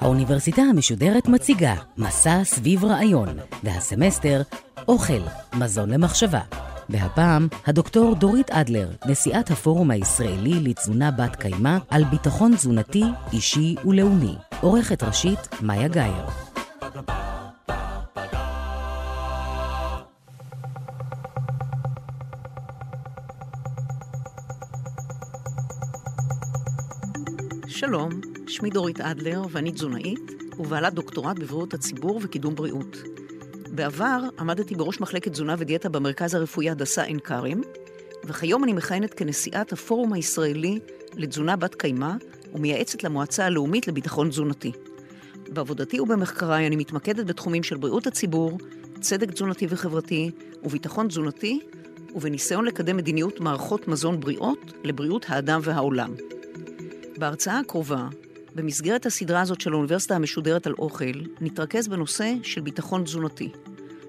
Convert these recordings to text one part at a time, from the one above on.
האוניברסיטה המשודרת מציגה מסע סביב רעיון, והסמסטר אוכל, מזון למחשבה. והפעם, הדוקטור דורית אדלר, נשיאת הפורום הישראלי לתזונה בת קיימא על ביטחון תזונתי, אישי ולאומי. עורכת ראשית, מאיה גאייר. שלום, שמי דורית אדלר ואני תזונאית ובעלת דוקטורט בבריאות הציבור וקידום בריאות. בעבר עמדתי בראש מחלקת תזונה ודיאטה במרכז הרפואי הדסה עין כרם, וכיום אני מכהנת כנשיאת הפורום הישראלי לתזונה בת קיימא ומייעצת למועצה הלאומית לביטחון תזונתי. בעבודתי ובמחקריי אני מתמקדת בתחומים של בריאות הציבור, צדק תזונתי וחברתי וביטחון תזונתי, ובניסיון לקדם מדיניות מערכות מזון בריאות לבריאות האדם והעולם. בהרצאה הקרובה, במסגרת הסדרה הזאת של האוניברסיטה המשודרת על אוכל, נתרכז בנושא של ביטחון תזונתי.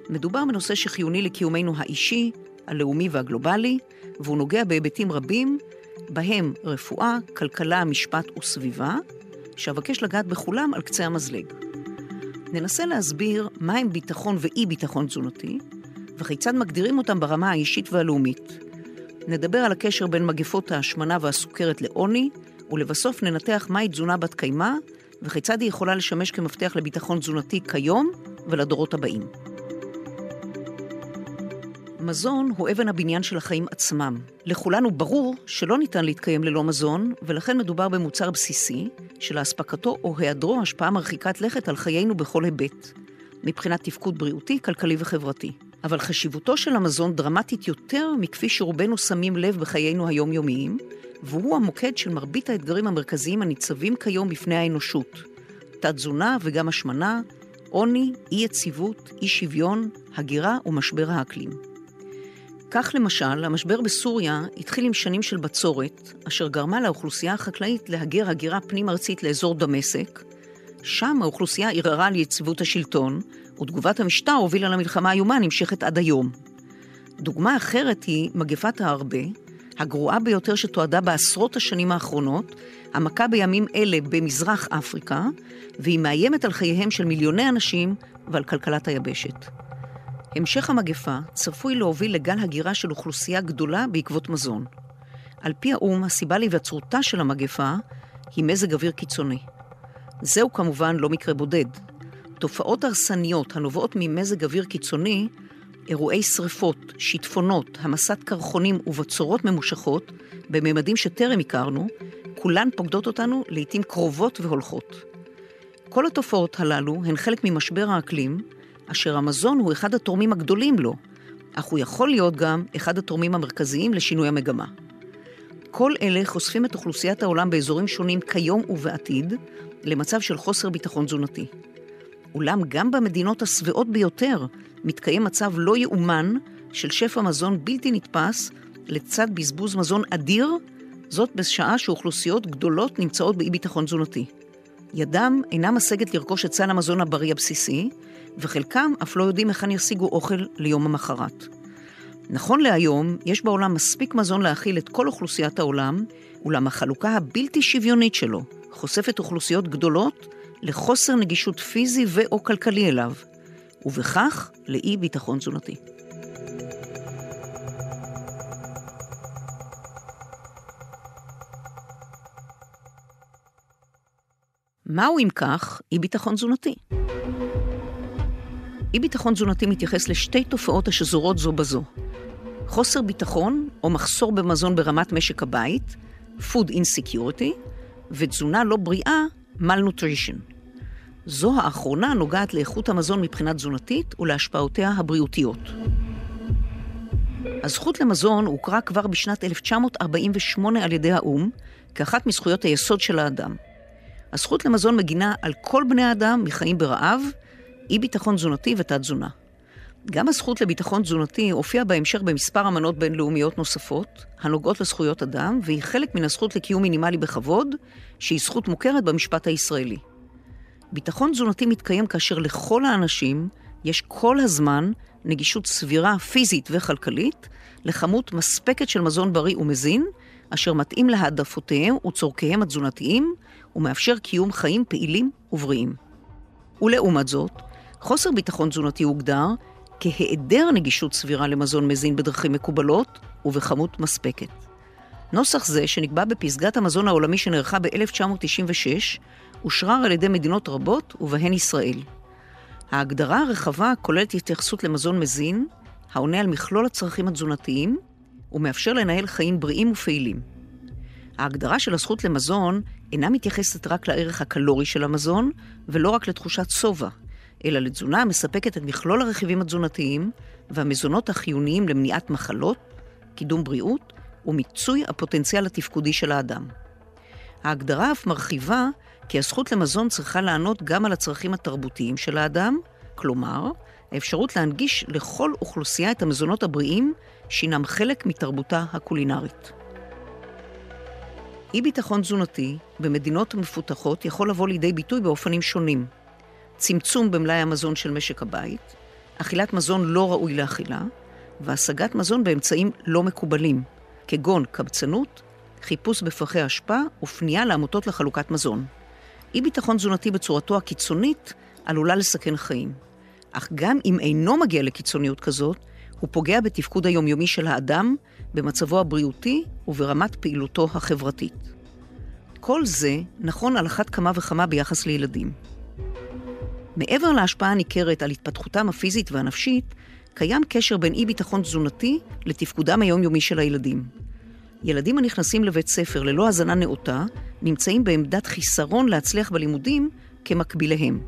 מדובר בנושא שחיוני לקיומנו האישי, הלאומי והגלובלי, והוא נוגע בהיבטים רבים, בהם רפואה, כלכלה, משפט וסביבה, שאבקש לגעת בכולם על קצה המזלג. ננסה להסביר מהם ביטחון ואי ביטחון תזונתי, וכיצד מגדירים אותם ברמה האישית והלאומית. נדבר על הקשר בין מגפות ההשמנה והסוכרת לעוני, ולבסוף ננתח מהי תזונה בת קיימא, וכיצד היא יכולה לשמש כמפתח לביטחון תזונתי כיום ולדורות הבאים. מזון הוא אבן הבניין של החיים עצמם. לכולנו ברור שלא ניתן להתקיים ללא מזון, ולכן מדובר במוצר בסיסי, שלאספקתו או היעדרו השפעה מרחיקת לכת על חיינו בכל היבט, מבחינת תפקוד בריאותי, כלכלי וחברתי. אבל חשיבותו של המזון דרמטית יותר מכפי שרובנו שמים לב בחיינו היומיומיים, והוא המוקד של מרבית האתגרים המרכזיים הניצבים כיום בפני האנושות. תת-תזונה וגם השמנה, עוני, אי-יציבות, אי-שוויון, הגירה ומשבר האקלים. כך למשל, המשבר בסוריה התחיל עם שנים של בצורת, אשר גרמה לאוכלוסייה החקלאית להגר הגירה פנים-ארצית לאזור דמשק. שם האוכלוסייה ערערה על יציבות השלטון, ותגובת המשטר הובילה למלחמה האיומה הנמשכת עד היום. דוגמה אחרת היא מגפת הארבה, הגרועה ביותר שתועדה בעשרות השנים האחרונות, המכה בימים אלה במזרח אפריקה, והיא מאיימת על חייהם של מיליוני אנשים ועל כלכלת היבשת. המשך המגפה צפוי להוביל לגל הגירה של אוכלוסייה גדולה בעקבות מזון. על פי האו"ם, הסיבה להיווצרותה של המגפה היא מזג אוויר קיצוני. זהו כמובן לא מקרה בודד. תופעות הרסניות הנובעות ממזג אוויר קיצוני, אירועי שרפות, שיטפונות, המסת קרחונים ובצורות ממושכות, בממדים שטרם הכרנו, כולן פוקדות אותנו לעתים קרובות והולכות. כל התופעות הללו הן חלק ממשבר האקלים, אשר המזון הוא אחד התורמים הגדולים לו, אך הוא יכול להיות גם אחד התורמים המרכזיים לשינוי המגמה. כל אלה חושפים את אוכלוסיית העולם באזורים שונים כיום ובעתיד למצב של חוסר ביטחון תזונתי. אולם גם במדינות השבעות ביותר מתקיים מצב לא יאומן של שפע מזון בלתי נתפס לצד בזבוז מזון אדיר, זאת בשעה שאוכלוסיות גדולות נמצאות באי ביטחון תזונתי. ידם אינה משגת לרכוש את סל המזון הבריא הבסיסי, וחלקם אף לא יודעים היכן ישיגו אוכל ליום המחרת. נכון להיום, יש בעולם מספיק מזון להאכיל את כל אוכלוסיית העולם, אולם החלוקה הבלתי שוויונית שלו חושפת אוכלוסיות גדולות לחוסר נגישות פיזי ו/או כלכלי אליו, ובכך לאי ביטחון תזונתי. מהו אם כך אי ביטחון תזונתי? אי ביטחון תזונתי מתייחס לשתי תופעות השזורות זו בזו. חוסר ביטחון או מחסור במזון ברמת משק הבית, food insecurity, ותזונה לא בריאה, malnutrition. זו האחרונה נוגעת לאיכות המזון מבחינה תזונתית ולהשפעותיה הבריאותיות. הזכות למזון הוכרה כבר בשנת 1948 על ידי האו"ם כאחת מזכויות היסוד של האדם. הזכות למזון מגינה על כל בני האדם מחיים ברעב, אי ביטחון תזונתי ותת-תזונה. גם הזכות לביטחון תזונתי הופיעה בהמשך במספר אמנות בינלאומיות נוספות, הנוגעות לזכויות אדם, והיא חלק מן הזכות לקיום מינימלי בכבוד, שהיא זכות מוכרת במשפט הישראלי. ביטחון תזונתי מתקיים כאשר לכל האנשים יש כל הזמן נגישות סבירה פיזית וכלכלית לכמות מספקת של מזון בריא ומזין, אשר מתאים להעדפותיהם וצורכיהם התזונתיים, ומאפשר קיום חיים פעילים ובריאים. ולעומת זאת, חוסר ביטחון תזונתי הוגדר כהיעדר נגישות סבירה למזון מזין בדרכים מקובלות ובכמות מספקת. נוסח זה, שנקבע בפסגת המזון העולמי שנערכה ב-1996, אושרר על ידי מדינות רבות, ובהן ישראל. ההגדרה הרחבה כוללת התייחסות למזון מזין, העונה על מכלול הצרכים התזונתיים, ומאפשר לנהל חיים בריאים ופעילים. ההגדרה של הזכות למזון אינה מתייחסת רק לערך הקלורי של המזון, ולא רק לתחושת שובע, אלא לתזונה המספקת את מכלול הרכיבים התזונתיים והמזונות החיוניים למניעת מחלות, קידום בריאות ומיצוי הפוטנציאל התפקודי של האדם. ההגדרה אף מרחיבה כי הזכות למזון צריכה לענות גם על הצרכים התרבותיים של האדם, כלומר, האפשרות להנגיש לכל אוכלוסייה את המזונות הבריאים שהינם חלק מתרבותה הקולינרית. אי ביטחון תזונתי במדינות המפותחות יכול לבוא לידי ביטוי באופנים שונים. צמצום במלאי המזון של משק הבית, אכילת מזון לא ראוי לאכילה, והשגת מזון באמצעים לא מקובלים, כגון קבצנות, חיפוש בפחי אשפה ופנייה לעמותות לחלוקת מזון. אי ביטחון תזונתי בצורתו הקיצונית עלולה לסכן חיים. אך גם אם אינו מגיע לקיצוניות כזאת, הוא פוגע בתפקוד היומיומי של האדם, במצבו הבריאותי וברמת פעילותו החברתית. כל זה נכון על אחת כמה וכמה ביחס לילדים. מעבר להשפעה הניכרת על התפתחותם הפיזית והנפשית, קיים קשר בין אי ביטחון תזונתי לתפקודם היומיומי של הילדים. ילדים הנכנסים לבית ספר ללא הזנה נאותה, נמצאים בעמדת חיסרון להצליח בלימודים כמקביליהם.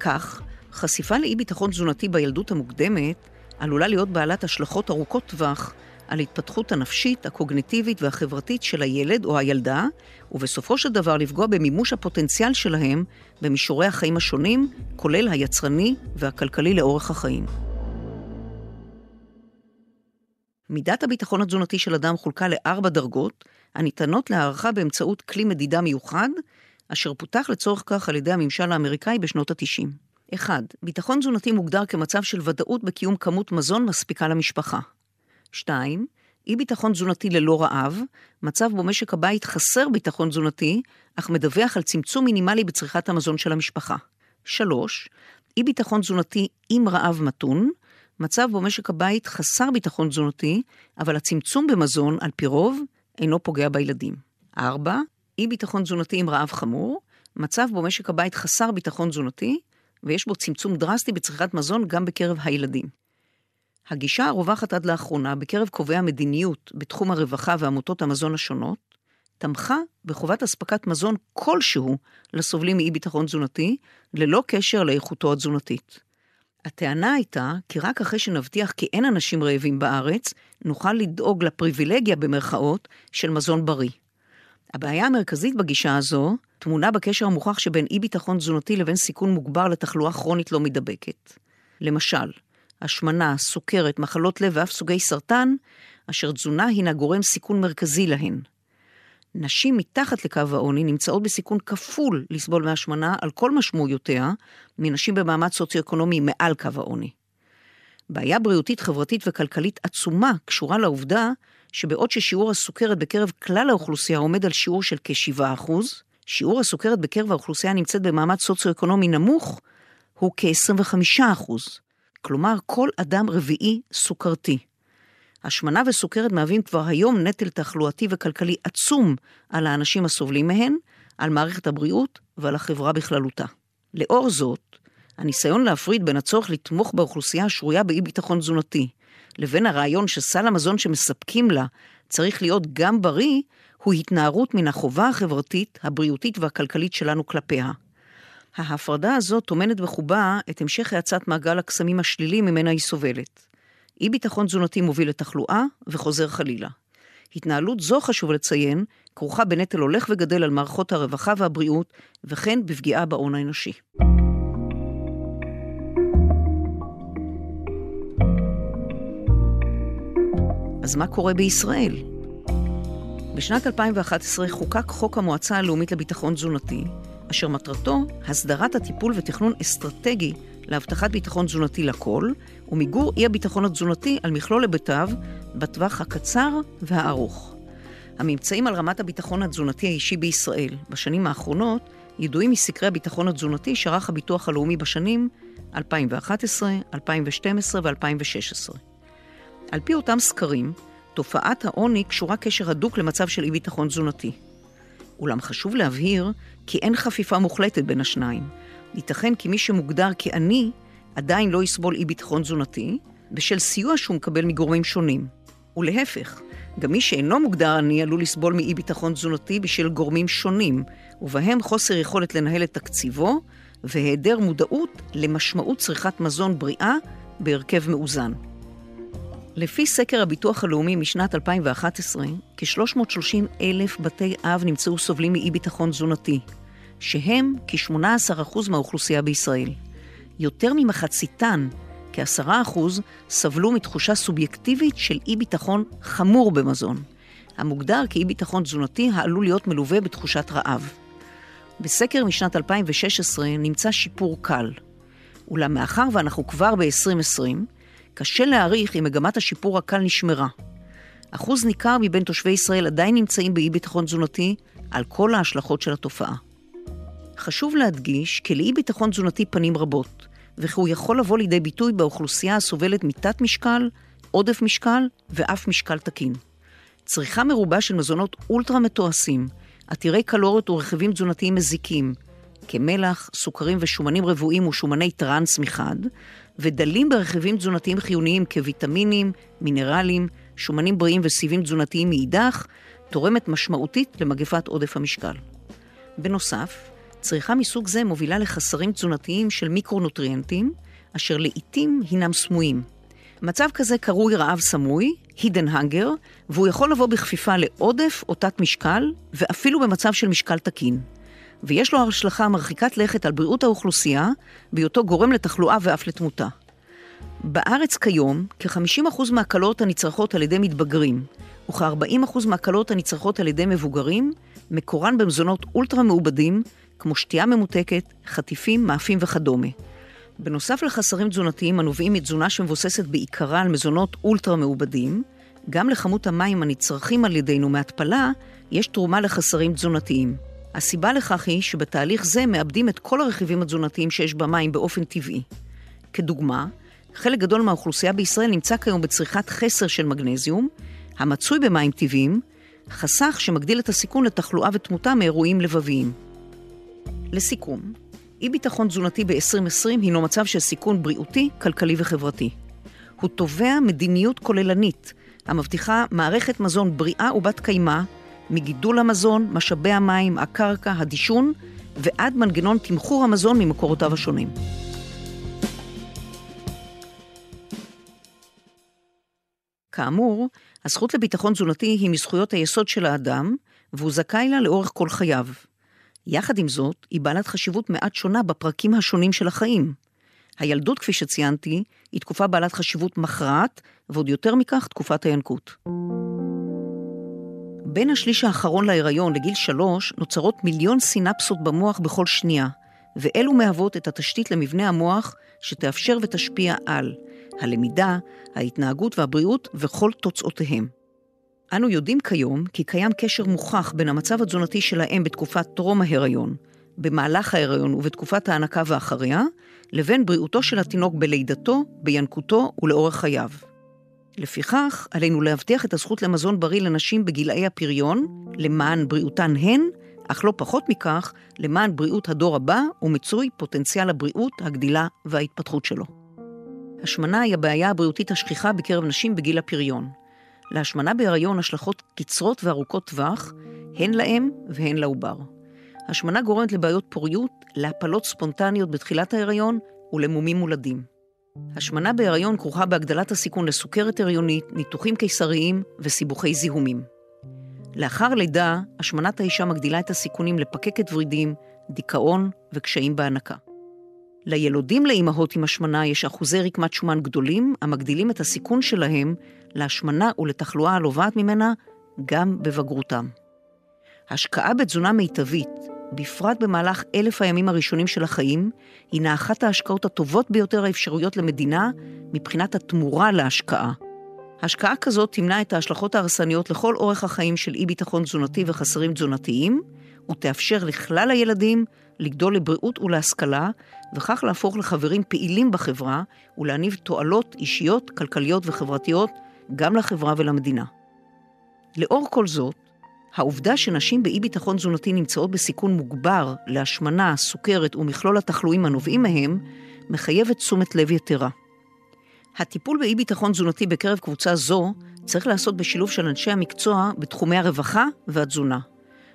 כך, חשיפה לאי ביטחון תזונתי בילדות המוקדמת עלולה להיות בעלת השלכות ארוכות טווח על התפתחות הנפשית, הקוגניטיבית והחברתית של הילד או הילדה, ובסופו של דבר לפגוע במימוש הפוטנציאל שלהם במישורי החיים השונים, כולל היצרני והכלכלי לאורך החיים. מידת הביטחון התזונתי של אדם חולקה לארבע דרגות, הניתנות להערכה באמצעות כלי מדידה מיוחד, אשר פותח לצורך כך על ידי הממשל האמריקאי בשנות ה-90. 1. ביטחון תזונתי מוגדר כמצב של ודאות בקיום כמות מזון מספיקה למשפחה. 2. אי ביטחון תזונתי ללא רעב, מצב בו משק הבית חסר ביטחון תזונתי, אך מדווח על צמצום מינימלי בצריכת המזון של המשפחה. 3. אי ביטחון תזונתי עם רעב מתון, מצב בו משק הבית חסר ביטחון תזונתי, אבל הצמצום במזון, על פי רוב, אינו פוגע בילדים. 4. אי ביטחון תזונתי עם רעב חמור, מצב בו משק הבית חסר ביטחון תזונתי, ויש בו צמצום דרסטי בצריכת מזון גם בקרב הילדים. הגישה הרווחת עד לאחרונה בקרב קובעי המדיניות בתחום הרווחה ועמותות המזון השונות, תמכה בחובת אספקת מזון כלשהו לסובלים מאי ביטחון תזונתי, ללא קשר לאיכותו התזונתית. הטענה הייתה כי רק אחרי שנבטיח כי אין אנשים רעבים בארץ, נוכל לדאוג לפריבילגיה במרכאות של מזון בריא. הבעיה המרכזית בגישה הזו טמונה בקשר המוכח שבין אי ביטחון תזונתי לבין סיכון מוגבר לתחלואה כרונית לא מידבקת. למשל, השמנה, סוכרת, מחלות לב ואף סוגי סרטן, אשר תזונה הינה גורם סיכון מרכזי להן. נשים מתחת לקו העוני נמצאות בסיכון כפול לסבול מהשמנה על כל משמעויותיה מנשים במעמד סוציו-אקונומי מעל קו העוני. בעיה בריאותית, חברתית וכלכלית עצומה קשורה לעובדה שבעוד ששיעור הסוכרת בקרב כלל האוכלוסייה עומד על שיעור של כ-7%, שיעור הסוכרת בקרב האוכלוסייה נמצאת במעמד סוציו-אקונומי נמוך הוא כ-25%. כלומר, כל אדם רביעי סוכרתי. השמנה וסוכרת מהווים כבר היום נטל תחלואתי וכלכלי עצום על האנשים הסובלים מהן, על מערכת הבריאות ועל החברה בכללותה. לאור זאת, הניסיון להפריד בין הצורך לתמוך באוכלוסייה השרויה באי ביטחון תזונתי, לבין הרעיון שסל המזון שמספקים לה צריך להיות גם בריא, הוא התנערות מן החובה החברתית, הבריאותית והכלכלית שלנו כלפיה. ההפרדה הזאת טומנת בחובה את המשך האצת מעגל הקסמים השלילי ממנה היא סובלת. אי ביטחון תזונתי מוביל לתחלואה וחוזר חלילה. התנהלות זו, חשוב לציין, כרוכה בנטל הולך וגדל על מערכות הרווחה והבריאות, וכן בפגיעה בהון האנושי. אז מה קורה בישראל? בשנת 2011 חוקק חוק המועצה הלאומית לביטחון תזונתי, אשר מטרתו הסדרת הטיפול ותכנון אסטרטגי להבטחת ביטחון תזונתי לכל, ומיגור אי הביטחון התזונתי על מכלול היבטיו בטווח הקצר והארוך. הממצאים על רמת הביטחון התזונתי האישי בישראל בשנים האחרונות ידועים מסקרי הביטחון התזונתי שערך הביטוח הלאומי בשנים 2011, 2012 ו-2016. על פי אותם סקרים, תופעת העוני קשורה קשר הדוק למצב של אי ביטחון תזונתי. אולם חשוב להבהיר כי אין חפיפה מוחלטת בין השניים. ייתכן כי מי שמוגדר כעני עדיין לא יסבול אי ביטחון תזונתי, בשל סיוע שהוא מקבל מגורמים שונים. ולהפך, גם מי שאינו מוגדר עני עלול לסבול מאי ביטחון תזונתי בשל גורמים שונים, ובהם חוסר יכולת לנהל את תקציבו והיעדר מודעות למשמעות צריכת מזון בריאה בהרכב מאוזן. לפי סקר הביטוח הלאומי משנת 2011, כ-330 אלף בתי אב נמצאו סובלים מאי ביטחון תזונתי, שהם כ-18% מהאוכלוסייה בישראל. יותר ממחציתן, כ-10%, סבלו מתחושה סובייקטיבית של אי ביטחון חמור במזון, המוגדר כאי ביטחון תזונתי העלול להיות מלווה בתחושת רעב. בסקר משנת 2016 נמצא שיפור קל. אולם מאחר ואנחנו כבר ב-2020, קשה להעריך אם מגמת השיפור הקל נשמרה. אחוז ניכר מבין תושבי ישראל עדיין נמצאים באי ביטחון תזונתי על כל ההשלכות של התופעה. חשוב להדגיש כי לאי ביטחון תזונתי פנים רבות, וכי הוא יכול לבוא לידי ביטוי באוכלוסייה הסובלת מתת משקל, עודף משקל ואף משקל תקין. צריכה מרובה של מזונות אולטרה מתועשים, עתירי קלוריות ורכיבים תזונתיים מזיקים, כמלח, סוכרים ושומנים רבועים ושומני טראנס מחד, ודלים ברכיבים תזונתיים חיוניים כוויטמינים, מינרלים, שומנים בריאים וסיבים תזונתיים מאידך, תורמת משמעותית למגפת עודף המשקל. בנוסף, צריכה מסוג זה מובילה לחסרים תזונתיים של מיקרונוטריאנטים, אשר לעיתים הינם סמויים. מצב כזה קרוי רעב סמוי, הידן האנגר, והוא יכול לבוא בכפיפה לעודף או תת משקל, ואפילו במצב של משקל תקין. ויש לו השלכה מרחיקת לכת על בריאות האוכלוסייה, בהיותו גורם לתחלואה ואף לתמותה. בארץ כיום, כ-50% מהקלות הנצרכות על ידי מתבגרים, וכ-40% מהקלות הנצרכות על ידי מבוגרים, מקורן במזונות אולטרה מעובדים, כמו שתייה ממותקת, חטיפים, מאפים וכדומה. בנוסף לחסרים תזונתיים הנובעים מתזונה שמבוססת בעיקרה על מזונות אולטרה מעובדים, גם לכמות המים הנצרכים על ידינו מהתפלה, יש תרומה לחסרים תזונתיים. הסיבה לכך היא שבתהליך זה מאבדים את כל הרכיבים התזונתיים שיש במים באופן טבעי. כדוגמה, חלק גדול מהאוכלוסייה בישראל נמצא כיום בצריכת חסר של מגנזיום, המצוי במים טבעיים, חסך שמגדיל את הסיכון לתחלואה ותמותה מאירועים לבביים. לסיכום, אי ביטחון תזונתי ב-2020 הינו מצב של סיכון בריאותי, כלכלי וחברתי. הוא תובע מדיניות כוללנית המבטיחה מערכת מזון בריאה ובת קיימא, מגידול המזון, משאבי המים, הקרקע, הדישון, ועד מנגנון תמחור המזון ממקורותיו השונים. כאמור, הזכות לביטחון תזונתי היא מזכויות היסוד של האדם, והוא זכאי לה לאורך כל חייו. יחד עם זאת, היא בעלת חשיבות מעט שונה בפרקים השונים של החיים. הילדות, כפי שציינתי, היא תקופה בעלת חשיבות מכרעת, ועוד יותר מכך, תקופת הינקות. בין השליש האחרון להיריון לגיל שלוש נוצרות מיליון סינפסות במוח בכל שנייה, ואלו מהוות את התשתית למבנה המוח שתאפשר ותשפיע על הלמידה, ההתנהגות והבריאות וכל תוצאותיהם. אנו יודעים כיום כי קיים קשר מוכח בין המצב התזונתי של האם בתקופת טרום ההיריון, במהלך ההיריון ובתקופת ההנקה ואחריה, לבין בריאותו של התינוק בלידתו, בינקותו ולאורך חייו. לפיכך, עלינו להבטיח את הזכות למזון בריא לנשים בגילאי הפריון, למען בריאותן הן, אך לא פחות מכך, למען בריאות הדור הבא ומיצוי פוטנציאל הבריאות, הגדילה וההתפתחות שלו. השמנה היא הבעיה הבריאותית השכיחה בקרב נשים בגיל הפריון. להשמנה בהיריון השלכות קצרות וארוכות טווח, הן לאם והן לעובר. השמנה גורמת לבעיות פוריות, להפלות ספונטניות בתחילת ההיריון ולמומים מולדים. השמנה בהיריון כרוכה בהגדלת הסיכון לסוכרת הריונית, ניתוחים קיסריים וסיבוכי זיהומים. לאחר לידה, השמנת האישה מגדילה את הסיכונים לפקקת ורידים, דיכאון וקשיים בהנקה. לילודים לאימהות עם השמנה יש אחוזי רקמת שומן גדולים, המגדילים את הסיכון שלהם להשמנה ולתחלואה הנובעת ממנה גם בבגרותם. השקעה בתזונה מיטבית, בפרט במהלך אלף הימים הראשונים של החיים, הינה אחת ההשקעות הטובות ביותר האפשרויות למדינה מבחינת התמורה להשקעה. השקעה כזאת תמנע את ההשלכות ההרסניות לכל אורך החיים של אי-ביטחון תזונתי וחסרים תזונתיים, ותאפשר לכלל הילדים לגדול לבריאות ולהשכלה, וכך להפוך לחברים פעילים בחברה ולהניב תועלות אישיות, כלכליות וחברתיות גם לחברה ולמדינה. לאור כל זאת, העובדה שנשים באי-ביטחון תזונתי נמצאות בסיכון מוגבר להשמנה, סוכרת ומכלול התחלואים הנובעים מהם, מחייבת תשומת לב יתרה. הטיפול באי-ביטחון תזונתי בקרב קבוצה זו צריך לעשות בשילוב של אנשי המקצוע בתחומי הרווחה והתזונה.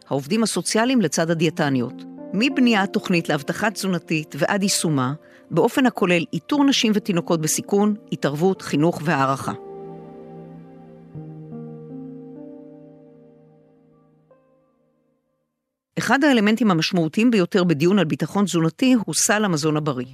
העובדים הסוציאליים לצד הדיאטניות. מבניית תוכנית להבטחה תזונתית ועד יישומה, באופן הכולל איתור נשים ותינוקות בסיכון, התערבות, חינוך והערכה. אחד האלמנטים המשמעותיים ביותר בדיון על ביטחון תזונתי הוא סל המזון הבריא.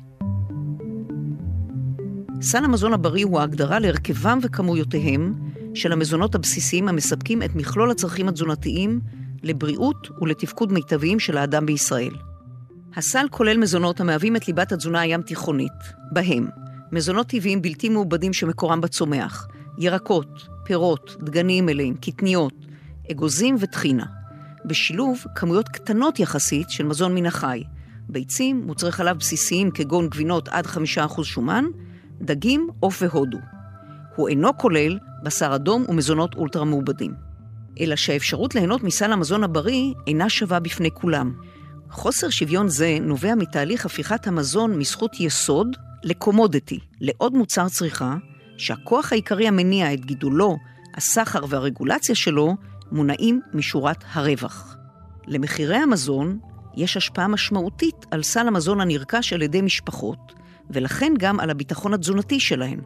סל המזון הבריא הוא ההגדרה להרכבם וכמויותיהם של המזונות הבסיסיים המספקים את מכלול הצרכים התזונתיים לבריאות ולתפקוד מיטביים של האדם בישראל. הסל כולל מזונות המהווים את ליבת התזונה הים תיכונית, בהם מזונות טבעיים בלתי מעובדים שמקורם בצומח, ירקות, פירות, דגנים מלאים, קטניות, אגוזים וטחינה. בשילוב כמויות קטנות יחסית של מזון מן החי, ביצים, מוצרי חלב בסיסיים כגון גבינות עד 5% שומן, דגים, עוף והודו. הוא אינו כולל בשר אדום ומזונות אולטרה מעובדים. אלא שהאפשרות ליהנות מסל המזון הבריא אינה שווה בפני כולם. חוסר שוויון זה נובע מתהליך הפיכת המזון מזכות יסוד לקומודיטי, לעוד מוצר צריכה, שהכוח העיקרי המניע את גידולו, הסחר והרגולציה שלו, מונעים משורת הרווח. למחירי המזון יש השפעה משמעותית על סל המזון הנרכש על ידי משפחות, ולכן גם על הביטחון התזונתי שלהן.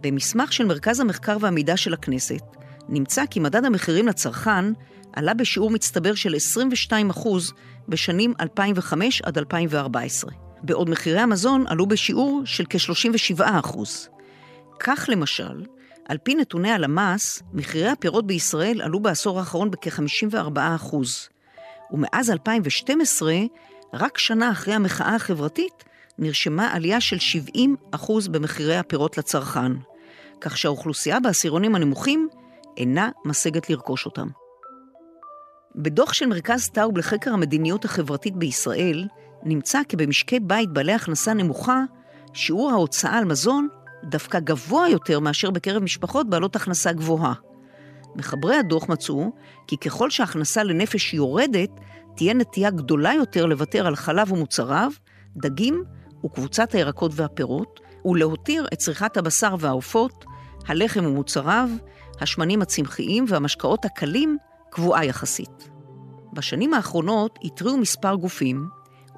במסמך של מרכז המחקר והמידע של הכנסת, נמצא כי מדד המחירים לצרכן עלה בשיעור מצטבר של 22% בשנים 2005 עד 2014, בעוד מחירי המזון עלו בשיעור של כ-37%. כך למשל, על פי נתוני הלמ"ס, מחירי הפירות בישראל עלו בעשור האחרון בכ-54%, ומאז 2012, רק שנה אחרי המחאה החברתית, נרשמה עלייה של 70% במחירי הפירות לצרכן, כך שהאוכלוסייה בעשירונים הנמוכים אינה משגת לרכוש אותם. בדוח של מרכז טאוב לחקר המדיניות החברתית בישראל, נמצא כי במשקי בית בעלי הכנסה נמוכה, שיעור ההוצאה על מזון דווקא גבוה יותר מאשר בקרב משפחות בעלות הכנסה גבוהה. מחברי הדוח מצאו כי ככל שההכנסה לנפש יורדת, תהיה נטייה גדולה יותר לוותר על חלב ומוצריו, דגים וקבוצת הירקות והפירות, ולהותיר את צריכת הבשר והעופות, הלחם ומוצריו, השמנים הצמחיים והמשקאות הקלים קבועה יחסית. בשנים האחרונות התריעו מספר גופים,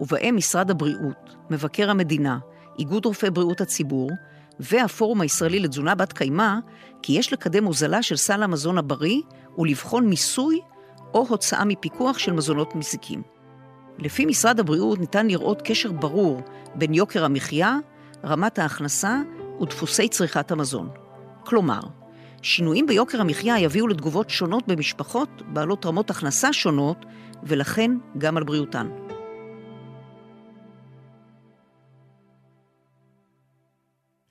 ובהם משרד הבריאות, מבקר המדינה, איגוד רופאי בריאות הציבור, והפורום הישראלי לתזונה בת קיימא, כי יש לקדם הוזלה של סל המזון הבריא ולבחון מיסוי או הוצאה מפיקוח של מזונות מזיקים. לפי משרד הבריאות ניתן לראות קשר ברור בין יוקר המחיה, רמת ההכנסה ודפוסי צריכת המזון. כלומר, שינויים ביוקר המחיה יביאו לתגובות שונות במשפחות בעלות רמות הכנסה שונות, ולכן גם על בריאותן.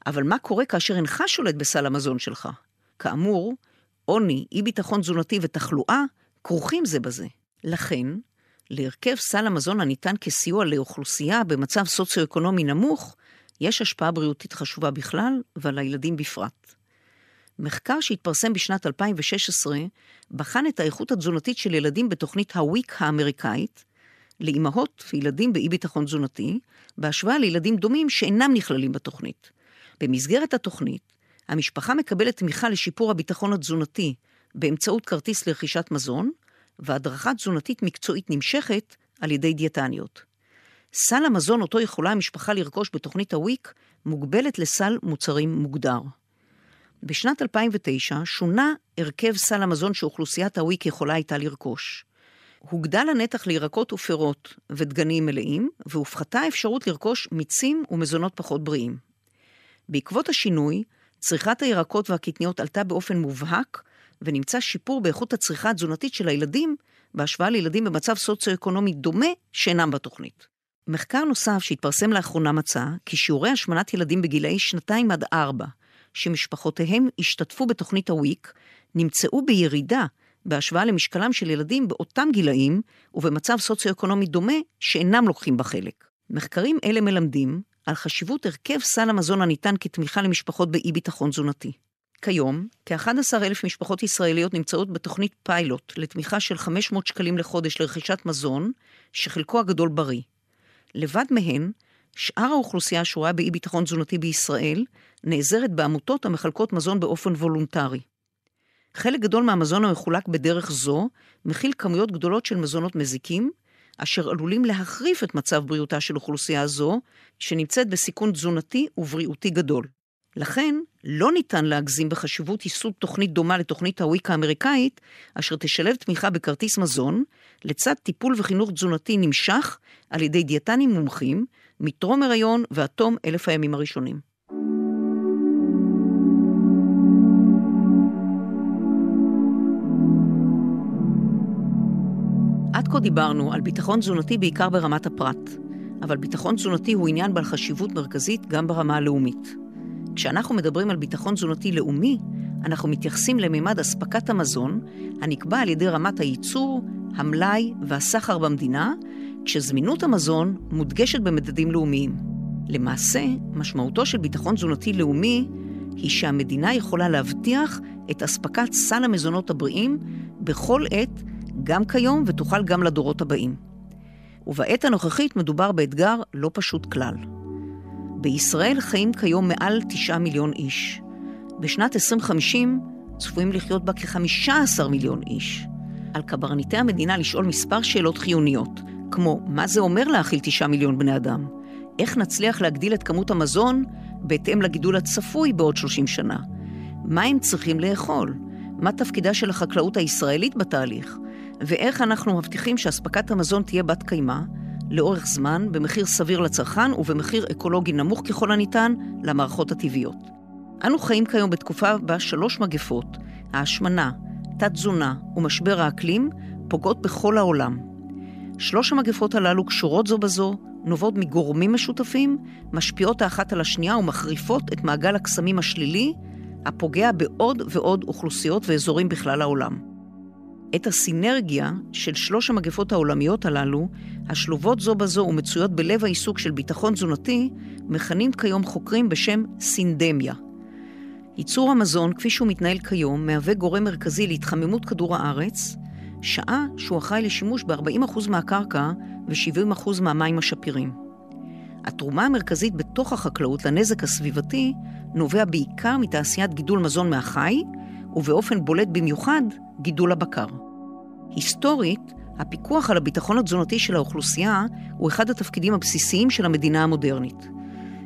אבל מה קורה כאשר אינך שולט בסל המזון שלך? כאמור, עוני, אי ביטחון תזונתי ותחלואה כרוכים זה בזה. לכן, להרכב סל המזון הניתן כסיוע לאוכלוסייה במצב סוציו-אקונומי נמוך, יש השפעה בריאותית חשובה בכלל ועל הילדים בפרט. מחקר שהתפרסם בשנת 2016 בחן את האיכות התזונתית של ילדים בתוכנית הוויק האמריקאית לאימהות וילדים באי ביטחון תזונתי, בהשוואה לילדים דומים שאינם נכללים בתוכנית. במסגרת התוכנית, המשפחה מקבלת תמיכה לשיפור הביטחון התזונתי באמצעות כרטיס לרכישת מזון, והדרכה תזונתית מקצועית נמשכת על ידי דיאטניות. סל המזון אותו יכולה המשפחה לרכוש בתוכנית הוויק מוגבלת לסל מוצרים מוגדר. בשנת 2009 שונה הרכב סל המזון שאוכלוסיית הוויק יכולה הייתה לרכוש. הוגדל הנתח לירקות ופירות ודגנים מלאים, והופחתה האפשרות לרכוש מיצים ומזונות פחות בריאים. בעקבות השינוי, צריכת הירקות והקטניות עלתה באופן מובהק, ונמצא שיפור באיכות הצריכה התזונתית של הילדים בהשוואה לילדים במצב סוציו-אקונומי דומה שאינם בתוכנית. מחקר נוסף שהתפרסם לאחרונה מצא כי שיעורי השמנת ילדים בגילאי שנתיים עד ארבע, שמשפחותיהם השתתפו בתוכנית הוויק, נמצאו בירידה בהשוואה למשקלם של ילדים באותם גילאים ובמצב סוציו-אקונומי דומה שאינם לוקחים בה חלק. מחקרים אלה מלמדים על חשיבות הרכב סל המזון הניתן כתמיכה למשפחות באי ביטחון תזונתי. כיום, כ-11,000 משפחות ישראליות נמצאות בתוכנית פיילוט לתמיכה של 500 שקלים לחודש לרכישת מזון, שחלקו הגדול בריא. לבד מהן, שאר האוכלוסייה השרויה באי ביטחון תזונתי בישראל נעזרת בעמותות המחלקות מזון באופן וולונטרי. חלק גדול מהמזון המחולק בדרך זו מכיל כמויות גדולות של מזונות מזיקים, אשר עלולים להחריף את מצב בריאותה של אוכלוסייה זו, שנמצאת בסיכון תזונתי ובריאותי גדול. לכן, לא ניתן להגזים בחשיבות ייסוד תוכנית דומה לתוכנית הוויק האמריקאית, אשר תשלב תמיכה בכרטיס מזון, לצד טיפול וחינוך תזונתי נמשך על ידי דיאטנים מומחים, מטרום הריון ועד תום אלף הימים הראשונים. עד כה דיברנו על ביטחון תזונתי בעיקר ברמת הפרט, אבל ביטחון תזונתי הוא עניין בעל חשיבות מרכזית גם ברמה הלאומית. כשאנחנו מדברים על ביטחון תזונתי לאומי, אנחנו מתייחסים לממד אספקת המזון, הנקבע על ידי רמת הייצור, המלאי והסחר במדינה, כשזמינות המזון מודגשת במדדים לאומיים. למעשה, משמעותו של ביטחון תזונתי לאומי היא שהמדינה יכולה להבטיח את אספקת סל המזונות הבריאים בכל עת, גם כיום ותוכל גם לדורות הבאים. ובעת הנוכחית מדובר באתגר לא פשוט כלל. בישראל חיים כיום מעל 9 מיליון איש. בשנת 2050 צפויים לחיות בה כ-15 מיליון איש. על קברניטי המדינה לשאול מספר שאלות חיוניות, כמו מה זה אומר להאכיל 9 מיליון בני אדם? איך נצליח להגדיל את כמות המזון בהתאם לגידול הצפוי בעוד 30 שנה? מה הם צריכים לאכול? מה תפקידה של החקלאות הישראלית בתהליך? ואיך אנחנו מבטיחים שאספקת המזון תהיה בת קיימא, לאורך זמן, במחיר סביר לצרכן ובמחיר אקולוגי נמוך ככל הניתן למערכות הטבעיות. אנו חיים כיום בתקופה בה שלוש מגפות, ההשמנה, תת-תזונה ומשבר האקלים, פוגעות בכל העולם. שלוש המגפות הללו קשורות זו בזו, נובעות מגורמים משותפים, משפיעות האחת על השנייה ומחריפות את מעגל הקסמים השלילי, הפוגע בעוד ועוד אוכלוסיות ואזורים בכלל העולם. את הסינרגיה של שלוש המגפות העולמיות הללו, השלובות זו בזו ומצויות בלב העיסוק של ביטחון תזונתי, מכנים כיום חוקרים בשם סינדמיה. ייצור המזון, כפי שהוא מתנהל כיום, מהווה גורם מרכזי להתחממות כדור הארץ, שעה שהוא אחראי לשימוש ב-40% מהקרקע ו-70% מהמים השפירים. התרומה המרכזית בתוך החקלאות לנזק הסביבתי נובע בעיקר מתעשיית גידול מזון מהחי, ובאופן בולט במיוחד, גידול הבקר. היסטורית, הפיקוח על הביטחון התזונתי של האוכלוסייה הוא אחד התפקידים הבסיסיים של המדינה המודרנית.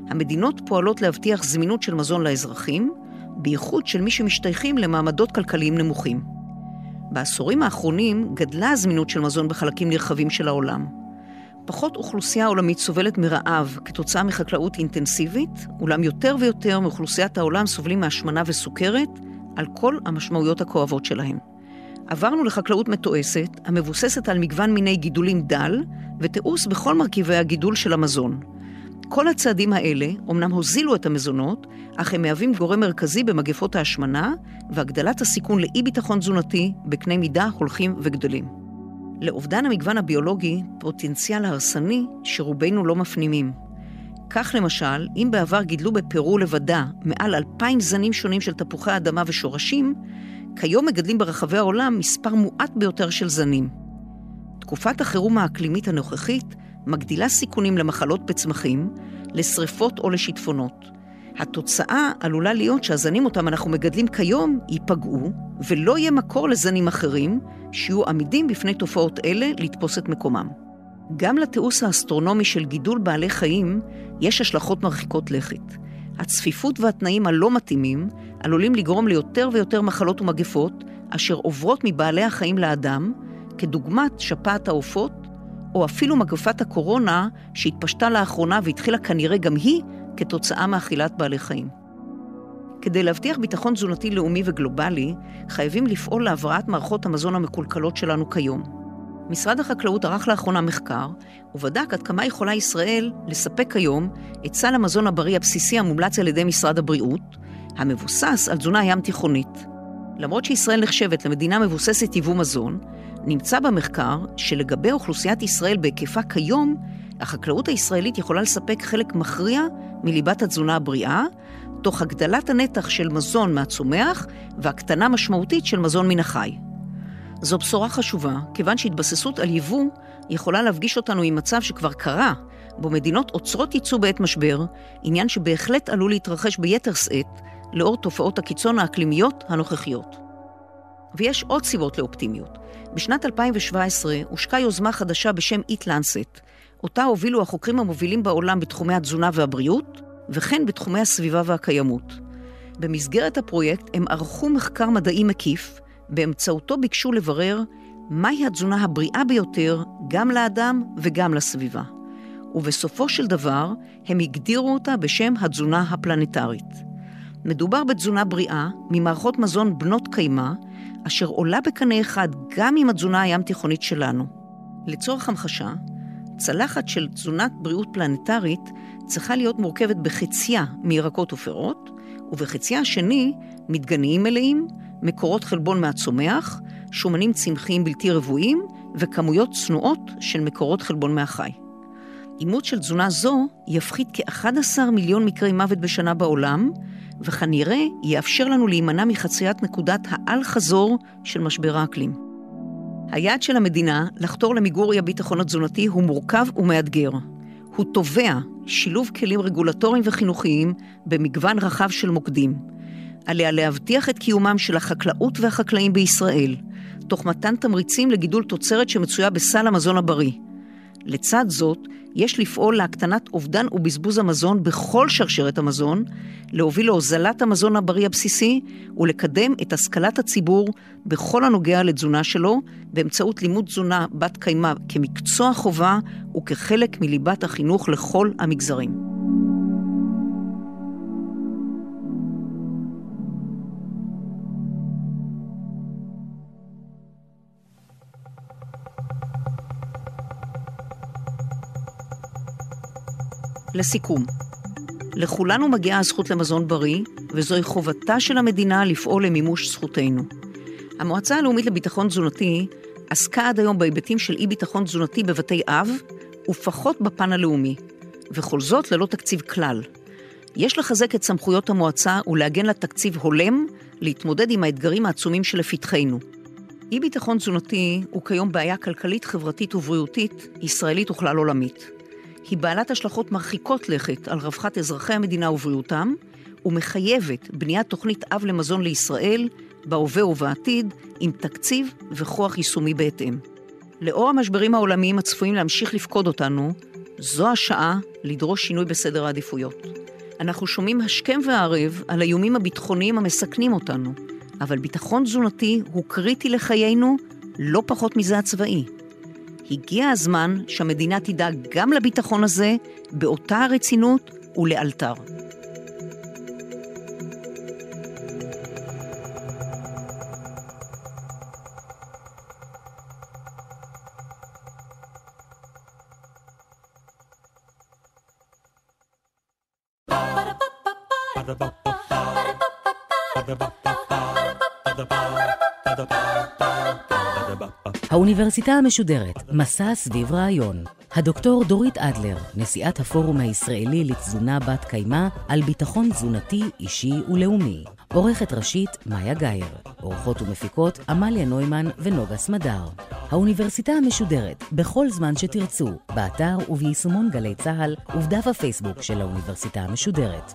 המדינות פועלות להבטיח זמינות של מזון לאזרחים, בייחוד של מי שמשתייכים למעמדות כלכליים נמוכים. בעשורים האחרונים גדלה הזמינות של מזון בחלקים נרחבים של העולם. פחות אוכלוסייה עולמית סובלת מרעב כתוצאה מחקלאות אינטנסיבית, אולם יותר ויותר מאוכלוסיית העולם סובלים מהשמנה וסוכרת, על כל המשמעויות הכואבות שלהם. עברנו לחקלאות מתועסת, המבוססת על מגוון מיני גידולים דל, ותיעוש בכל מרכיבי הגידול של המזון. כל הצעדים האלה אומנם הוזילו את המזונות, אך הם מהווים גורם מרכזי במגפות ההשמנה והגדלת הסיכון לאי ביטחון תזונתי בקנה מידה הולכים וגדלים. לאובדן המגוון הביולוגי פוטנציאל הרסני שרובנו לא מפנימים. כך למשל, אם בעבר גידלו בפרו לבדה מעל אלפיים זנים שונים של תפוחי אדמה ושורשים, כיום מגדלים ברחבי העולם מספר מועט ביותר של זנים. תקופת החירום האקלימית הנוכחית מגדילה סיכונים למחלות בצמחים, לשריפות או לשיטפונות. התוצאה עלולה להיות שהזנים אותם אנחנו מגדלים כיום ייפגעו, ולא יהיה מקור לזנים אחרים שיהיו עמידים בפני תופעות אלה לתפוס את מקומם. גם לתיעוש האסטרונומי של גידול בעלי חיים יש השלכות מרחיקות לכת. הצפיפות והתנאים הלא מתאימים עלולים לגרום ליותר ויותר מחלות ומגפות אשר עוברות מבעלי החיים לאדם, כדוגמת שפעת העופות, או אפילו מגפת הקורונה שהתפשטה לאחרונה והתחילה כנראה גם היא כתוצאה מאכילת בעלי חיים. כדי להבטיח ביטחון תזונתי לאומי וגלובלי, חייבים לפעול להבראת מערכות המזון המקולקלות שלנו כיום. משרד החקלאות ערך לאחרונה מחקר, ובדק עד כמה יכולה ישראל לספק היום את סל המזון הבריא הבסיסי המומלץ על ידי משרד הבריאות, המבוסס על תזונה ים תיכונית. למרות שישראל נחשבת למדינה מבוססת יבוא מזון, נמצא במחקר שלגבי אוכלוסיית ישראל בהיקפה כיום, החקלאות הישראלית יכולה לספק חלק מכריע מליבת התזונה הבריאה, תוך הגדלת הנתח של מזון מהצומח והקטנה משמעותית של מזון מן החי. זו בשורה חשובה, כיוון שהתבססות על יבוא יכולה להפגיש אותנו עם מצב שכבר קרה, בו מדינות עוצרות ייצוא בעת משבר, עניין שבהחלט עלול להתרחש ביתר שאת, לאור תופעות הקיצון האקלימיות הנוכחיות. ויש עוד סיבות לאופטימיות. בשנת 2017 הושקה יוזמה חדשה בשם Eat Lancet, אותה הובילו החוקרים המובילים בעולם בתחומי התזונה והבריאות, וכן בתחומי הסביבה והקיימות. במסגרת הפרויקט הם ערכו מחקר מדעי מקיף, באמצעותו ביקשו לברר מהי התזונה הבריאה ביותר גם לאדם וגם לסביבה. ובסופו של דבר הם הגדירו אותה בשם התזונה הפלנטרית. מדובר בתזונה בריאה ממערכות מזון בנות קיימא, אשר עולה בקנה אחד גם עם התזונה הים תיכונית שלנו. לצורך המחשה, צלחת של תזונת בריאות פלנטרית צריכה להיות מורכבת בחציה מירקות ופירות, ובחציה השני מדגניים מלאים, מקורות חלבון מהצומח, שומנים צמחיים בלתי רבועים וכמויות צנועות של מקורות חלבון מהחי. אימוץ של תזונה זו יפחית כ-11 מיליון מקרי מוות בשנה בעולם, וכנראה יאפשר לנו להימנע מחציית נקודת האל-חזור של משבר האקלים. היעד של המדינה לחתור למיגור אי הביטחון התזונתי הוא מורכב ומאתגר. הוא תובע שילוב כלים רגולטוריים וחינוכיים במגוון רחב של מוקדים. עליה להבטיח את קיומם של החקלאות והחקלאים בישראל, תוך מתן תמריצים לגידול תוצרת שמצויה בסל המזון הבריא. לצד זאת, יש לפעול להקטנת אובדן ובזבוז המזון בכל שרשרת המזון, להוביל להוזלת המזון הבריא הבסיסי ולקדם את השכלת הציבור בכל הנוגע לתזונה שלו, באמצעות לימוד תזונה בת קיימא כמקצוע חובה וכחלק מליבת החינוך לכל המגזרים. לסיכום, לכולנו מגיעה הזכות למזון בריא, וזוהי חובתה של המדינה לפעול למימוש זכותנו. המועצה הלאומית לביטחון תזונתי עסקה עד היום בהיבטים של אי-ביטחון תזונתי בבתי אב, ופחות בפן הלאומי, וכל זאת ללא תקציב כלל. יש לחזק את סמכויות המועצה ולעגן לה תקציב הולם להתמודד עם האתגרים העצומים שלפתחנו. אי-ביטחון תזונתי הוא כיום בעיה כלכלית, חברתית ובריאותית, ישראלית וכלל עולמית. היא בעלת השלכות מרחיקות לכת על רווחת אזרחי המדינה ובריאותם, ומחייבת בניית תוכנית אב למזון לישראל, בהווה ובעתיד, עם תקציב וכוח יישומי בהתאם. לאור המשברים העולמיים הצפויים להמשיך לפקוד אותנו, זו השעה לדרוש שינוי בסדר העדיפויות. אנחנו שומעים השכם והערב על האיומים הביטחוניים המסכנים אותנו, אבל ביטחון תזונתי הוא קריטי לחיינו לא פחות מזה הצבאי. הגיע הזמן שהמדינה תדאג גם לביטחון הזה באותה הרצינות ולאלתר. האוניברסיטה המשודרת, מסע סביב רעיון. הדוקטור דורית אדלר, נשיאת הפורום הישראלי לתזונה בת קיימא, על ביטחון תזונתי, אישי ולאומי. עורכת ראשית, מאיה גאייר. עורכות ומפיקות, עמליה נוימן ונוגה סמדר. האוניברסיטה המשודרת, בכל זמן שתרצו, באתר וביישומון גלי צה"ל ובדף הפייסבוק של האוניברסיטה המשודרת.